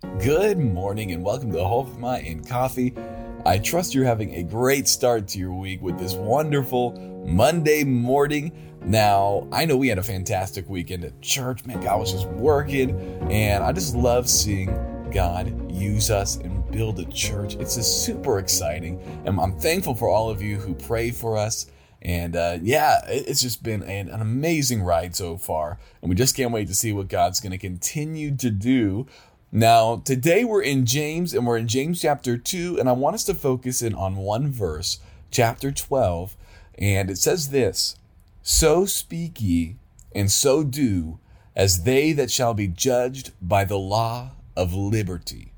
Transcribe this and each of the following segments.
Good morning and welcome to Hofma and Coffee. I trust you're having a great start to your week with this wonderful Monday morning. Now, I know we had a fantastic weekend at church. Man, God was just working, and I just love seeing God use us and build a church. It's just super exciting, and I'm thankful for all of you who pray for us. And uh, yeah, it's just been an, an amazing ride so far, and we just can't wait to see what God's going to continue to do now, today we're in James and we're in James chapter 2, and I want us to focus in on one verse, chapter 12, and it says this So speak ye, and so do, as they that shall be judged by the law of liberty.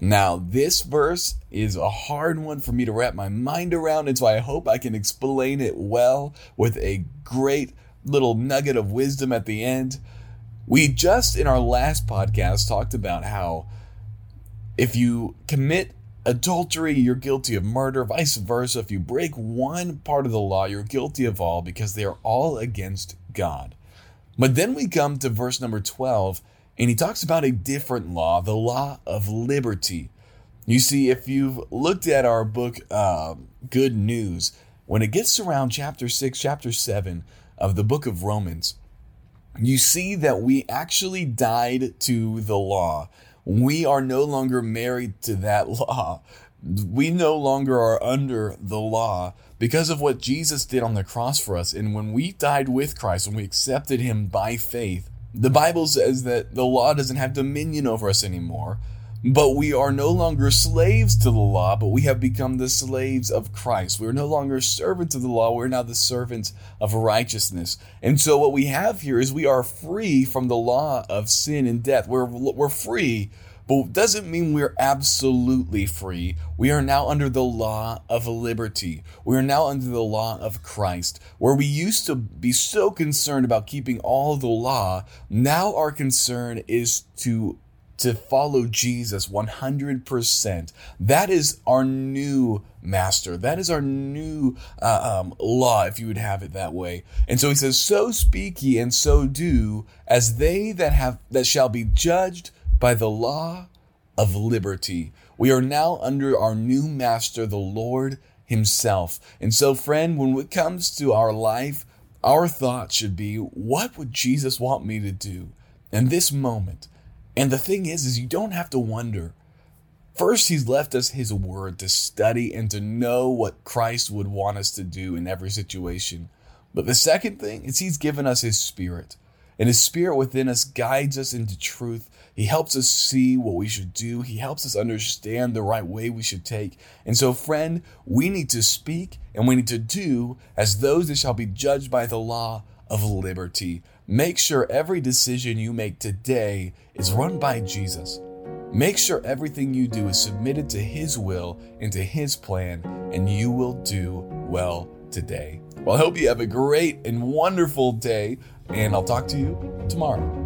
Now, this verse is a hard one for me to wrap my mind around, and so I hope I can explain it well with a great little nugget of wisdom at the end. We just in our last podcast talked about how if you commit adultery, you're guilty of murder, vice versa. If you break one part of the law, you're guilty of all because they are all against God. But then we come to verse number 12, and he talks about a different law, the law of liberty. You see, if you've looked at our book, uh, Good News, when it gets around chapter 6, chapter 7 of the book of Romans, you see that we actually died to the law. We are no longer married to that law. We no longer are under the law because of what Jesus did on the cross for us. And when we died with Christ, when we accepted Him by faith, the Bible says that the law doesn't have dominion over us anymore. But we are no longer slaves to the law, but we have become the slaves of Christ. We are no longer servants of the law, we're now the servants of righteousness. And so what we have here is we are free from the law of sin and death. We're, we're free, but doesn't mean we're absolutely free. We are now under the law of liberty. We are now under the law of Christ. Where we used to be so concerned about keeping all the law, now our concern is to to follow Jesus 100%. That is our new master. That is our new uh, um, law, if you would have it that way. And so he says, "So speak ye, and so do, as they that have that shall be judged by the law of liberty." We are now under our new master, the Lord Himself. And so, friend, when it comes to our life, our thought should be, "What would Jesus want me to do in this moment?" And the thing is, is you don't have to wonder. First, he's left us his word to study and to know what Christ would want us to do in every situation. But the second thing is he's given us his spirit. And his spirit within us guides us into truth. He helps us see what we should do. He helps us understand the right way we should take. And so, friend, we need to speak and we need to do as those that shall be judged by the law of liberty. Make sure every decision you make today is run by Jesus. Make sure everything you do is submitted to His will and to His plan, and you will do well today. Well, I hope you have a great and wonderful day, and I'll talk to you tomorrow.